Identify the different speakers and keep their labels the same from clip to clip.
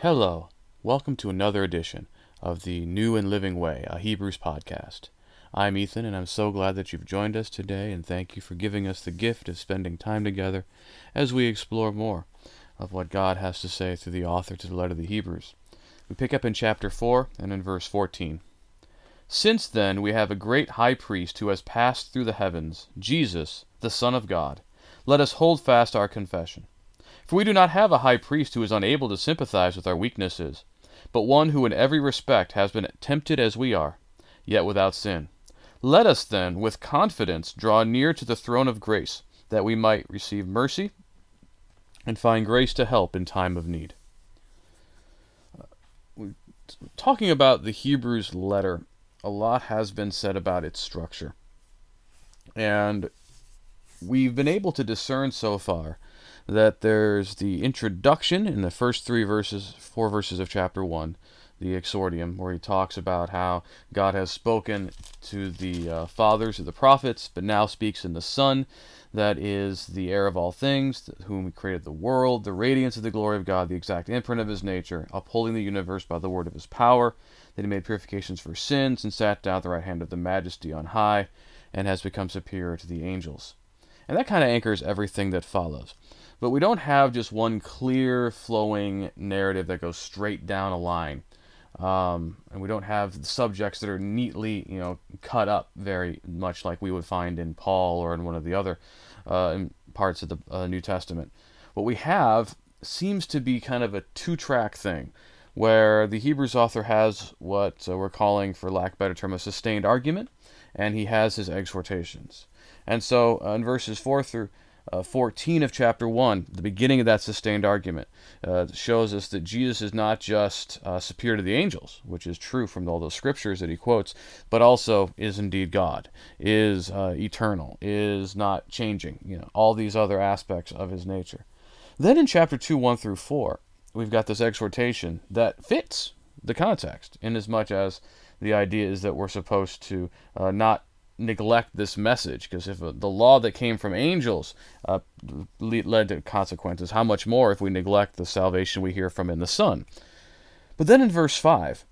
Speaker 1: Hello, welcome to another edition of the New and Living Way, a Hebrews podcast. I'm Ethan, and I'm so glad that you've joined us today, and thank you for giving us the gift of spending time together as we explore more of what God has to say through the author to the letter of the Hebrews. We pick up in chapter 4 and in verse 14. Since then we have a great high priest who has passed through the heavens, Jesus, the Son of God, let us hold fast our confession. For we do not have a high priest who is unable to sympathize with our weaknesses, but one who in every respect has been tempted as we are, yet without sin. Let us then, with confidence, draw near to the throne of grace, that we might receive mercy and find grace to help in time of need. Uh, talking about the Hebrews letter, a lot has been said about its structure. And we've been able to discern so far that there's the introduction in the first three verses, four verses of chapter 1, the exordium, where he talks about how God has spoken to the uh, fathers of the prophets, but now speaks in the Son, that is the heir of all things, whom he created the world, the radiance of the glory of God, the exact imprint of his nature, upholding the universe by the word of his power, that he made purifications for sins, and sat down at the right hand of the majesty on high, and has become superior to the angels. And that kind of anchors everything that follows. But we don't have just one clear flowing narrative that goes straight down a line. Um, and we don't have subjects that are neatly, you know, cut up very much like we would find in Paul or in one of the other uh, parts of the uh, New Testament. What we have seems to be kind of a two-track thing, where the Hebrews author has what uh, we're calling, for lack of better term, a sustained argument, and he has his exhortations. And so uh, in verses four through uh, 14 of chapter 1, the beginning of that sustained argument, uh, shows us that Jesus is not just uh, superior to the angels, which is true from all those scriptures that he quotes, but also is indeed God, is uh, eternal, is not changing, you know, all these other aspects of his nature. Then in chapter 2, 1 through 4, we've got this exhortation that fits the context, inasmuch as the idea is that we're supposed to uh, not neglect this message because if uh, the law that came from angels uh, led to consequences, how much more if we neglect the salvation we hear from in the Son? But then in verse 5,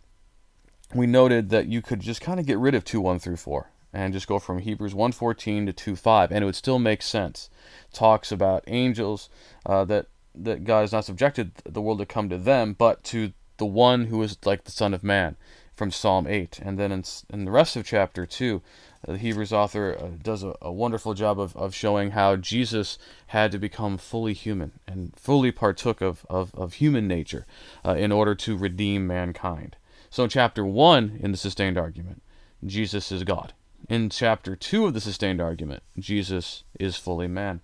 Speaker 1: we noted that you could just kind of get rid of 2 1 through 4 and just go from Hebrews 1:14 to 2 5, and it would still make sense. Talks about angels uh, that that God has not subjected the world to come to them, but to the one who is like the Son of Man from Psalm 8. And then in, in the rest of chapter 2, uh, the Hebrews author uh, does a, a, wonderful job of, of showing how Jesus had to become fully human and fully partook of, of, of human nature uh, in order to redeem mankind. So in chapter 1, in the sustained argument, Jesus is God. In chapter 2 of the sustained argument, Jesus is fully man.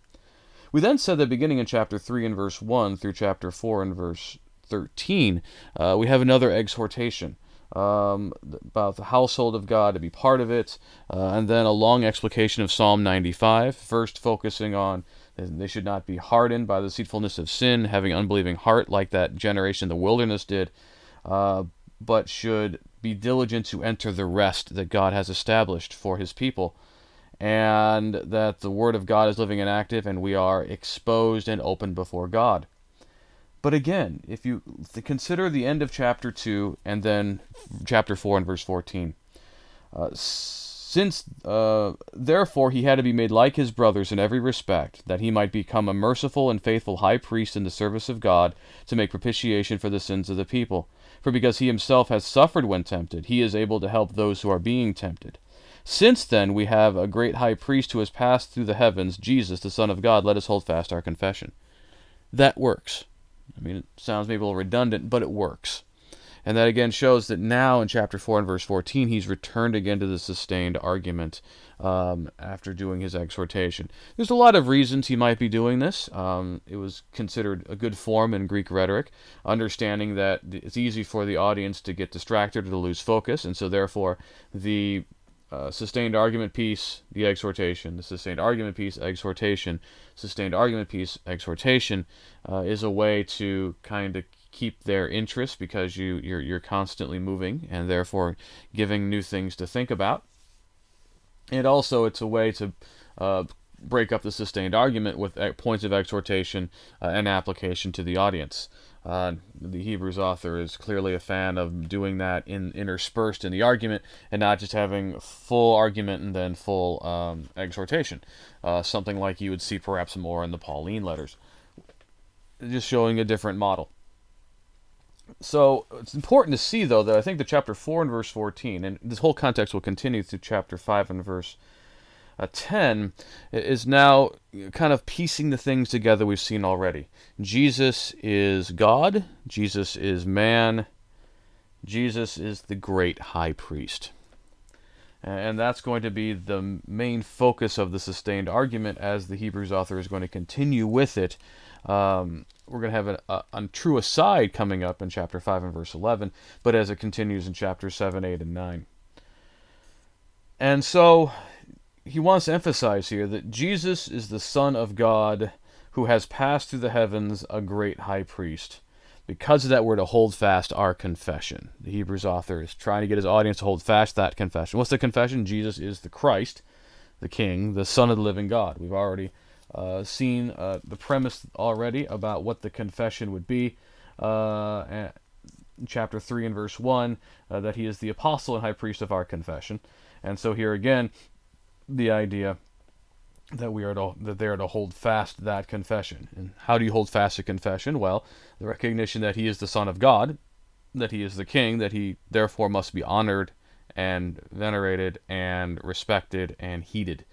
Speaker 1: We then said that beginning in chapter 3 and verse 1 through chapter 4 and verse 13, uh, we have another exhortation um, about the household of God to be part of it, uh, and then a long explication of Psalm 95, first focusing on they should not be hardened by the deceitfulness of sin, having unbelieving heart like that generation in the wilderness did, uh, but should be diligent to enter the rest that God has established for his people, and that the Word of God is living and active, and we are exposed and open before God. But again, if you consider the end of chapter 2 and then chapter 4 and verse 14, uh, since uh, therefore he had to be made like his brothers in every respect, that he might become a merciful and faithful high priest in the service of God to make propitiation for the sins of the people. For because he himself has suffered when tempted, he is able to help those who are being tempted. Since then we have a great high priest who has passed through the heavens, Jesus, the Son of God, let us hold fast our confession. That works. I mean, it sounds maybe a little redundant, but it works. And that again shows that now in chapter 4 and verse 14, he's returned again to the sustained argument um, after doing his exhortation. There's a lot of reasons he might be doing this. Um, it was considered a good form in Greek rhetoric, understanding that it's easy for the audience to get distracted or to lose focus, and so therefore the uh, sustained argument piece, the exhortation, the sustained argument piece, exhortation, sustained argument piece, exhortation, uh, is a way to kind of keep their interest because you you're you're constantly moving and therefore giving new things to think about. And also, it's a way to uh, break up the sustained argument with points of exhortation uh, and application to the audience. Uh, the Hebrews author is clearly a fan of doing that in interspersed in the argument and not just having full argument and then full um, exhortation, uh, something like you would see perhaps more in the Pauline letters, just showing a different model. So it's important to see, though, that I think the chapter 4 and verse 14, and this whole context will continue through chapter 5 and verse 10 is now kind of piecing the things together we've seen already. Jesus is God, Jesus is man, Jesus is the great high priest. And that's going to be the main focus of the sustained argument as the Hebrews author is going to continue with it. Um, we're going to have a, a, a, true aside coming up in chapter 5 and verse 11, but as it continues in chapter 7, 8, and 9. And so he wants to emphasize here that Jesus is the Son of God who has passed through the heavens a great high priest. Because of that, we're to hold fast our confession. The Hebrews author is trying to get his audience to hold fast that confession. What's the confession? Jesus is the Christ, the King, the Son of the living God. We've already uh, seen uh, the premise already about what the confession would be. Uh, chapter 3 and verse 1, uh, that he is the apostle and high priest of our confession. And so here again, the idea that we are to that they are to hold fast that confession. And how do you hold fast a confession? Well, the recognition that he is the Son of God, that he is the King, that he therefore must be honored and venerated and respected and heeded.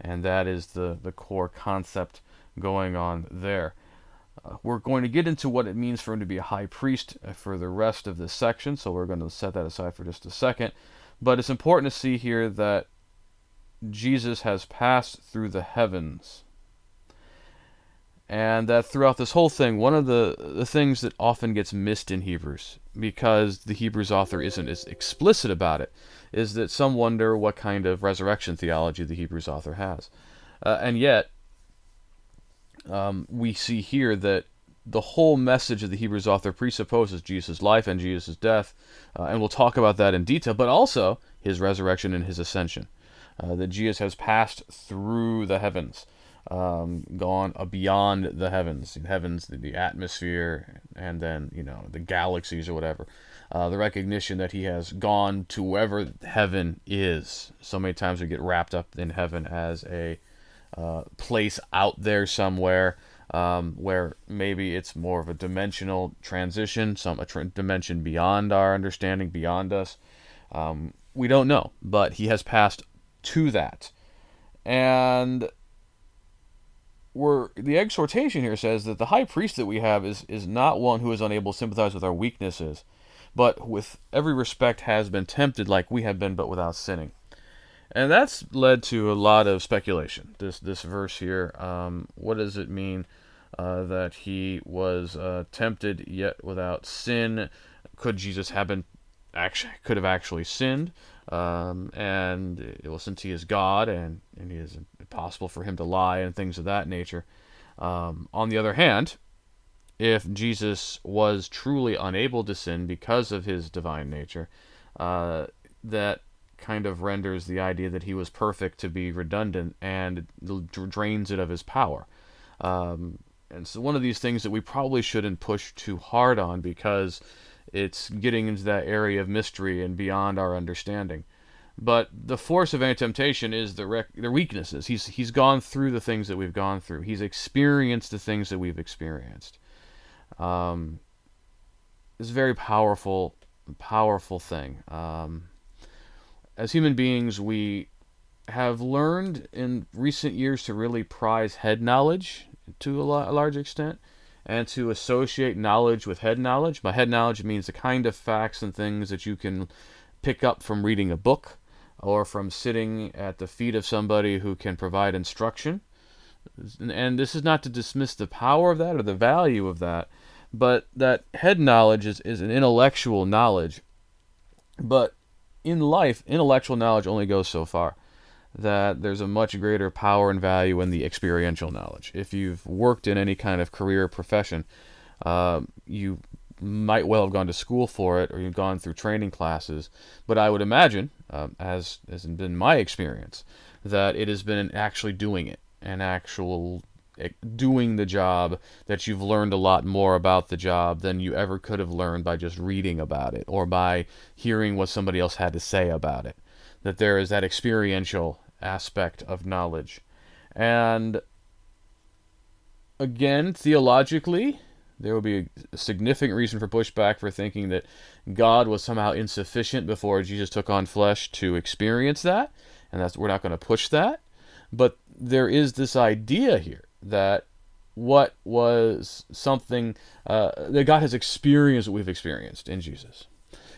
Speaker 1: And that is the, the core concept going on there. Uh, we're going to get into what it means for him to be a high priest uh, for the rest of this section, so we're going to set that aside for just a second. But it's important to see here that Jesus has passed through the heavens. And that throughout this whole thing, one of the, the things that often gets missed in Hebrews, because the Hebrews author isn't as explicit about it, is that some wonder what kind of resurrection theology the Hebrews author has. Uh, and yet, um, we see here that the whole message of the Hebrews author presupposes Jesus' life and Jesus' death, uh, and we'll talk about that in detail, but also his resurrection and his ascension uh, that Jesus has passed through the heavens, um, gone uh, beyond the heavens, the heavens, the, the, atmosphere, and then you know the galaxies or whatever. Uh, the recognition that he has gone to wherever heaven is. So many times we get wrapped up in heaven as a uh, place out there somewhere. Um, where maybe it's more of a dimensional transition, some a tra- dimension beyond our understanding, beyond us. Um, we don't know, but he has passed to that. And we're, the exhortation here says that the high priest that we have is, is not one who is unable to sympathize with our weaknesses, but with every respect has been tempted like we have been, but without sinning. And that's led to a lot of speculation. This this verse here, um, what does it mean uh, that he was uh, tempted yet without sin? Could Jesus have been actually could have actually sinned? Um, and well, since he is God and, and it is impossible for him to lie and things of that nature. Um, on the other hand, if Jesus was truly unable to sin because of his divine nature, uh, that kind of renders the idea that he was perfect to be redundant and drains it of his power. Um, and so, one of these things that we probably shouldn't push too hard on because it's getting into that area of mystery and beyond our understanding. But the force of any temptation is the rec- weaknesses. He's he's gone through the things that we've gone through. He's experienced the things that we've experienced. Um, it's a very powerful, powerful thing. Um, as human beings, we have learned in recent years to really prize head knowledge to a large extent and to associate knowledge with head knowledge. By head knowledge means the kind of facts and things that you can pick up from reading a book or from sitting at the feet of somebody who can provide instruction. And this is not to dismiss the power of that or the value of that, but that head knowledge is, is an intellectual knowledge. But in life, intellectual knowledge only goes so far that there's a much greater power and value in the experiential knowledge. If you've worked in any kind of career or profession, uh, you might well have gone to school for it or you've gone through training classes. But I would imagine, um, as has been my experience, that it has been actually doing it, an actual doing the job that you've learned a lot more about the job than you ever could have learned by just reading about it or by hearing what somebody else had to say about it. That there is that experiential aspect of knowledge. And again, theologically, there will be a significant reason for pushback for thinking that God was somehow insufficient before Jesus took on flesh to experience that, and that's we're not going to push that. But there is this idea here that what was something uh, that God has experienced what we've experienced in Jesus.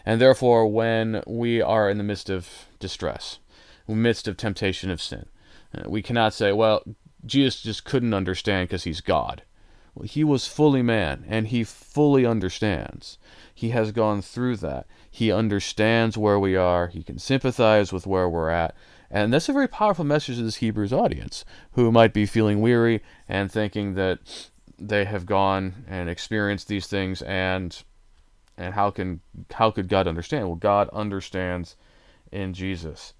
Speaker 1: And therefore, when we are in the midst of distress, midst of temptation of sin, uh, we cannot say, well, Jesus just couldn't understand because he's God. Well, he was fully man, and he fully understands. He has gone through that. He understands where we are. He can sympathize with where we're at. And that's a very powerful message to this Hebrews audience who might be feeling weary and thinking that they have gone and experienced these things and and how can how could God understand? Well, God understands in Jesus.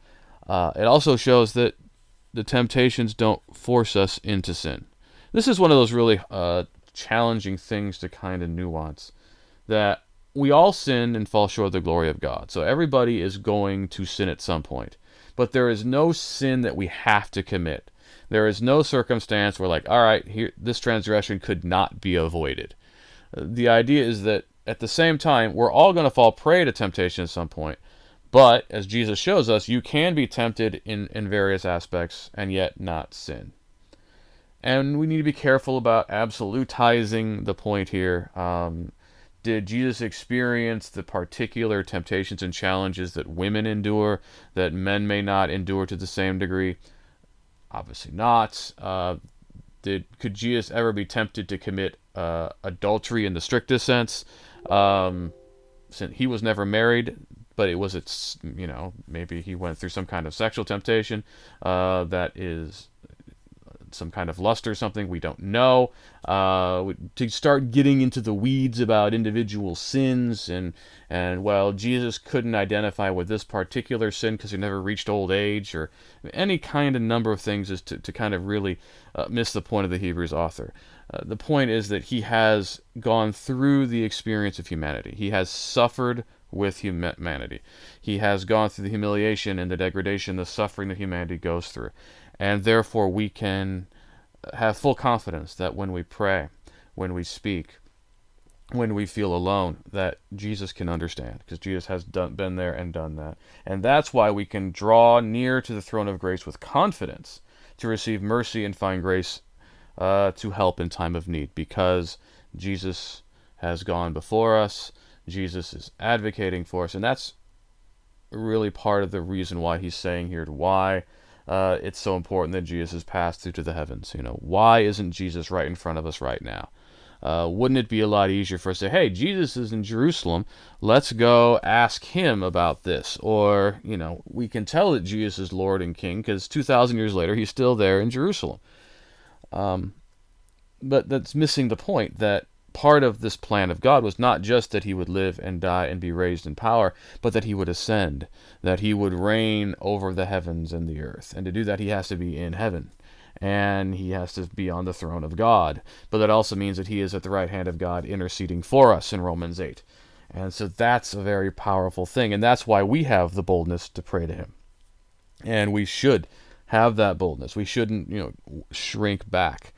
Speaker 1: Uh, it also shows that the temptations don't force us into sin. This is one of those really uh, challenging things to kind of nuance. That we all sin and fall short of the glory of God. So everybody is going to sin at some point. But there is no sin that we have to commit. There is no circumstance where, like, all right, here, this transgression could not be avoided. The idea is that at the same time, we're all going to fall prey to temptation at some point. But as Jesus shows us, you can be tempted in, in various aspects and yet not sin. And we need to be careful about absolutizing the point here. Um, did Jesus experience the particular temptations and challenges that women endure that men may not endure to the same degree? Obviously not. Uh, did could Jesus ever be tempted to commit uh, adultery in the strictest sense? Um, since he was never married, but it was its you know maybe he went through some kind of sexual temptation uh, that is some kind of lust or something. We don't know. Uh, to start getting into the weeds about individual sins and and well, Jesus couldn't identify with this particular sin because he never reached old age or any kind of number of things is to, to kind of really uh, miss the point of the Hebrews author. Uh, the point is that he has gone through the experience of humanity. He has suffered with humanity. He has gone through the humiliation and the degradation, the suffering that humanity goes through and therefore we can have full confidence that when we pray, when we speak, when we feel alone, that Jesus can understand, because Jesus has done, been there and done that. And that's why we can draw near to the throne of grace with confidence to receive mercy and find grace uh, to help in time of need, because Jesus has gone before us. Jesus is advocating for us, and that's really part of the reason why he's saying here why uh, it's so important that Jesus has passed through to the heavens. You know, why isn't Jesus right in front of us right now? Uh, wouldn't it be a lot easier for us to say, hey, Jesus is in Jerusalem, let's go ask him about this? Or, you know, we can tell that Jesus is Lord and King because 2,000 years later he's still there in Jerusalem. Um, but that's missing the point that part of this plan of God was not just that he would live and die and be raised in power, but that he would ascend, that he would reign over the heavens and the earth. And to do that, he has to be in heaven. And he has to be on the throne of God. But that also means that he is at the right hand of God interceding for us in Romans 8. And so that's a very powerful thing. And that's why we have the boldness to pray to him. And we should have that boldness. We shouldn't, you know, shrink back.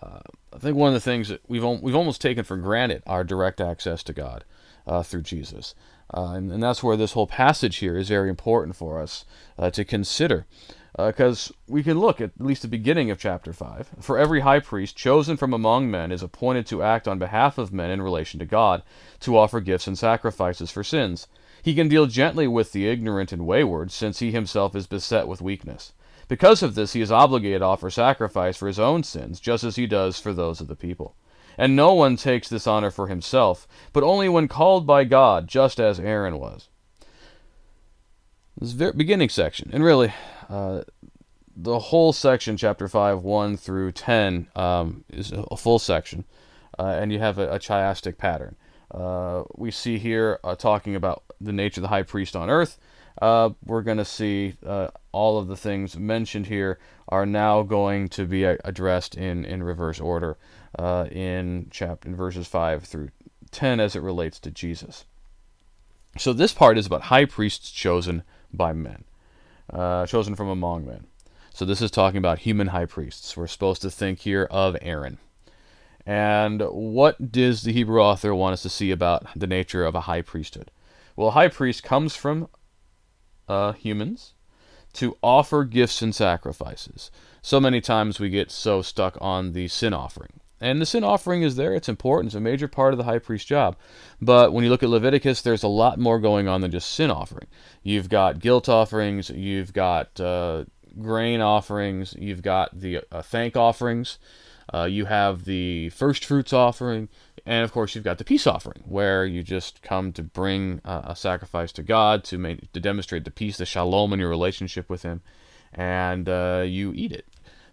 Speaker 1: Uh, I think one of the things that we've we've almost taken for granted our direct access to God uh, through Jesus, uh, and, and, that's where this whole passage here is very important for us uh, to consider, because uh, we can look at, at least the beginning of chapter five. For every high priest chosen from among men is appointed to act on behalf of men in relation to God, to offer gifts and sacrifices for sins. He can deal gently with the ignorant and wayward, since he himself is beset with weakness. Because of this, he is obligated to offer sacrifice for his own sins, just as he does for those of the people. And no one takes this honor for himself, but only when called by God, just as Aaron was. This very beginning section, and really, uh, the whole section, chapter 5, 1 through 10, um, is a full section, uh, and you have a, a chiastic pattern. Uh, we see here uh, talking about the nature of the high priest on earth. Uh, we're going to see uh, all of the things mentioned here are now going to be addressed in, in reverse order uh, in chapter in verses 5 through 10 as it relates to Jesus. So this part is about high priests chosen by men, uh, chosen from among men. So this is talking about human high priests. We're supposed to think here of Aaron. And what does the Hebrew author want us to see about the nature of a high priesthood? Well, high priest comes from uh, humans to offer gifts and sacrifices. So many times we get so stuck on the sin offering. And the sin offering is there, it's important, it's a major part of the high priest's job. But when you look at Leviticus, there's a lot more going on than just sin offering. You've got guilt offerings, you've got uh, grain offerings, you've got the uh, thank offerings, uh, you have the first fruits offering, and of course you've got the peace offering, where you just come to bring uh, a sacrifice to God to make, to demonstrate the peace, the shalom in your relationship with Him, and uh, you eat it.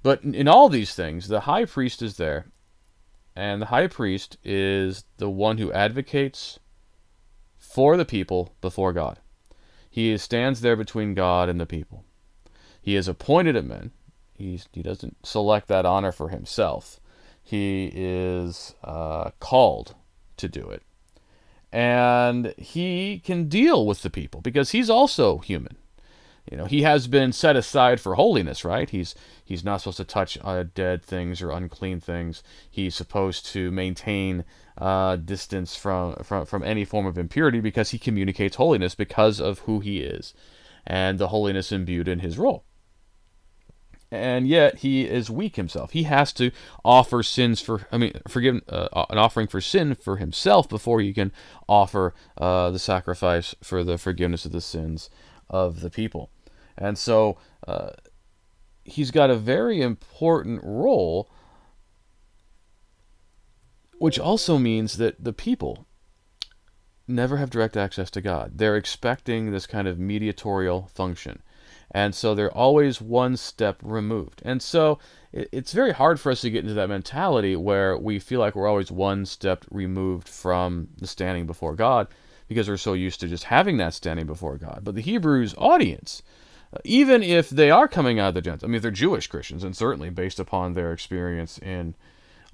Speaker 1: But in all these things, the high priest is there, and the high priest is the one who advocates for the people before God. He stands there between God and the people. He is appointed of men. He's, he doesn't select that honor for himself. He is uh, called to do it. And he can deal with the people because he's also human. You know, he has been set aside for holiness, right? He's he's not supposed to touch uh, dead things or unclean things. He's supposed to maintain uh, distance from, from from any form of impurity because he communicates holiness because of who he is and the holiness imbued in his role. And yet he is weak himself. He has to offer sins for, I mean, forgive uh, an offering for sin for himself before he can offer uh, the sacrifice for the forgiveness of the sins of the people. And so uh, he's got a very important role, which also means that the people never have direct access to God. They're expecting this kind of mediatorial function. And so they're always one step removed. And so it's very hard for us to get into that mentality where we feel like we're always one step removed from the standing before God because we're so used to just having that standing before God. But the Hebrews audience, uh, even if they are coming out of the Gentiles, I mean, they're Jewish Christians, and certainly based upon their experience in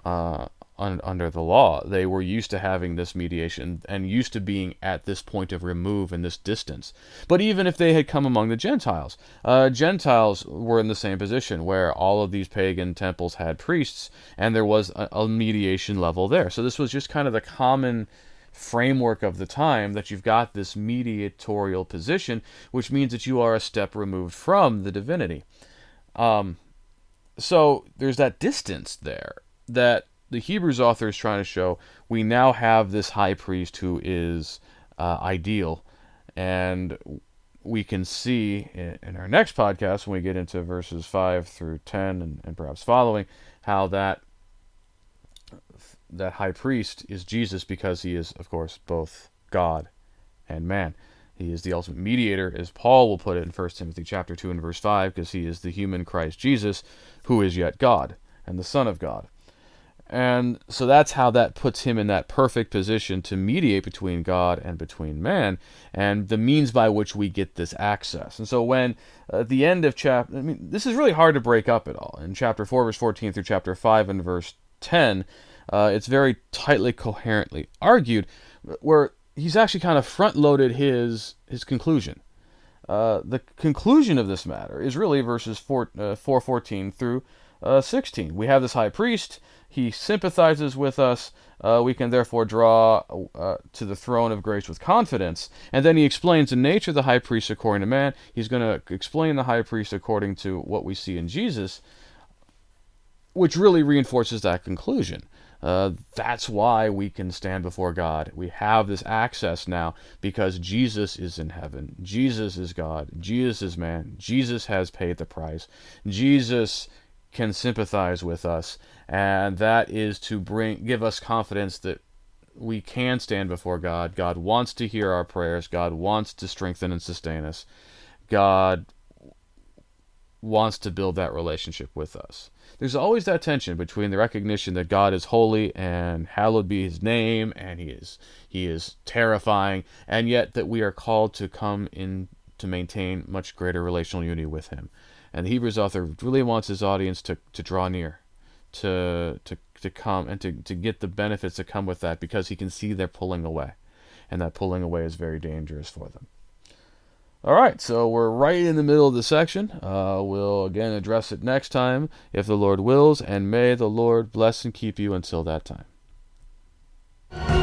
Speaker 1: uh, un- under the law, they were used to having this mediation and used to being at this point of remove and this distance. But even if they had come among the Gentiles, uh, Gentiles were in the same position where all of these pagan temples had priests, and there was a, a mediation level there. So this was just kind of the common framework of the time that you've got this mediatorial position, which means that you are a step removed from the divinity. Um, so there's that distance there that the Hebrews author is trying to show. We now have this high priest who is uh, ideal, and we can see in, in, our next podcast when we get into verses 5 through 10 and, and perhaps following how that that high priest is Jesus because he is, of course, both God and man. He is the ultimate mediator, as Paul will put it in 1 Timothy chapter 2 and verse 5, because he is the human Christ Jesus, who is yet God and the Son of God. And so that's how that puts him in that perfect position to mediate between God and between man, and the means by which we get this access. And so when at the end of chapter, I mean, this is really hard to break up at all. In chapter 4, verse 14 through chapter 5 and verse 10, uh, it's very tightly, coherently argued, where he's actually kind of front loaded his, his conclusion. Uh, the conclusion of this matter is really verses 4, uh, 414 through uh, 16. We have this high priest, he sympathizes with us. Uh, we can therefore draw uh, to the throne of grace with confidence. And then he explains the nature of the high priest according to man. He's going to explain the high priest according to what we see in Jesus, which really reinforces that conclusion. Uh, that's why we can stand before God. We have this access now because Jesus is in heaven. Jesus is God. Jesus is man. Jesus has paid the price. Jesus can sympathize with us, and that is to bring give us confidence that we can stand before God. God wants to hear our prayers. God wants to strengthen and sustain us. God wants to build that relationship with us there's always that tension between the recognition that God is holy and hallowed be his name and he is he is terrifying and yet that we are called to come in to maintain much greater relational unity with Him. And the Hebrews author really wants his audience to, to draw near, to, to, to come, and to, to get the benefits that come with that because he can see they're pulling away. And that pulling away is very dangerous for them. All right, so we're right in the middle of the section. Uh, we'll again address it next time, if the Lord wills, and may the Lord bless and keep you until that time.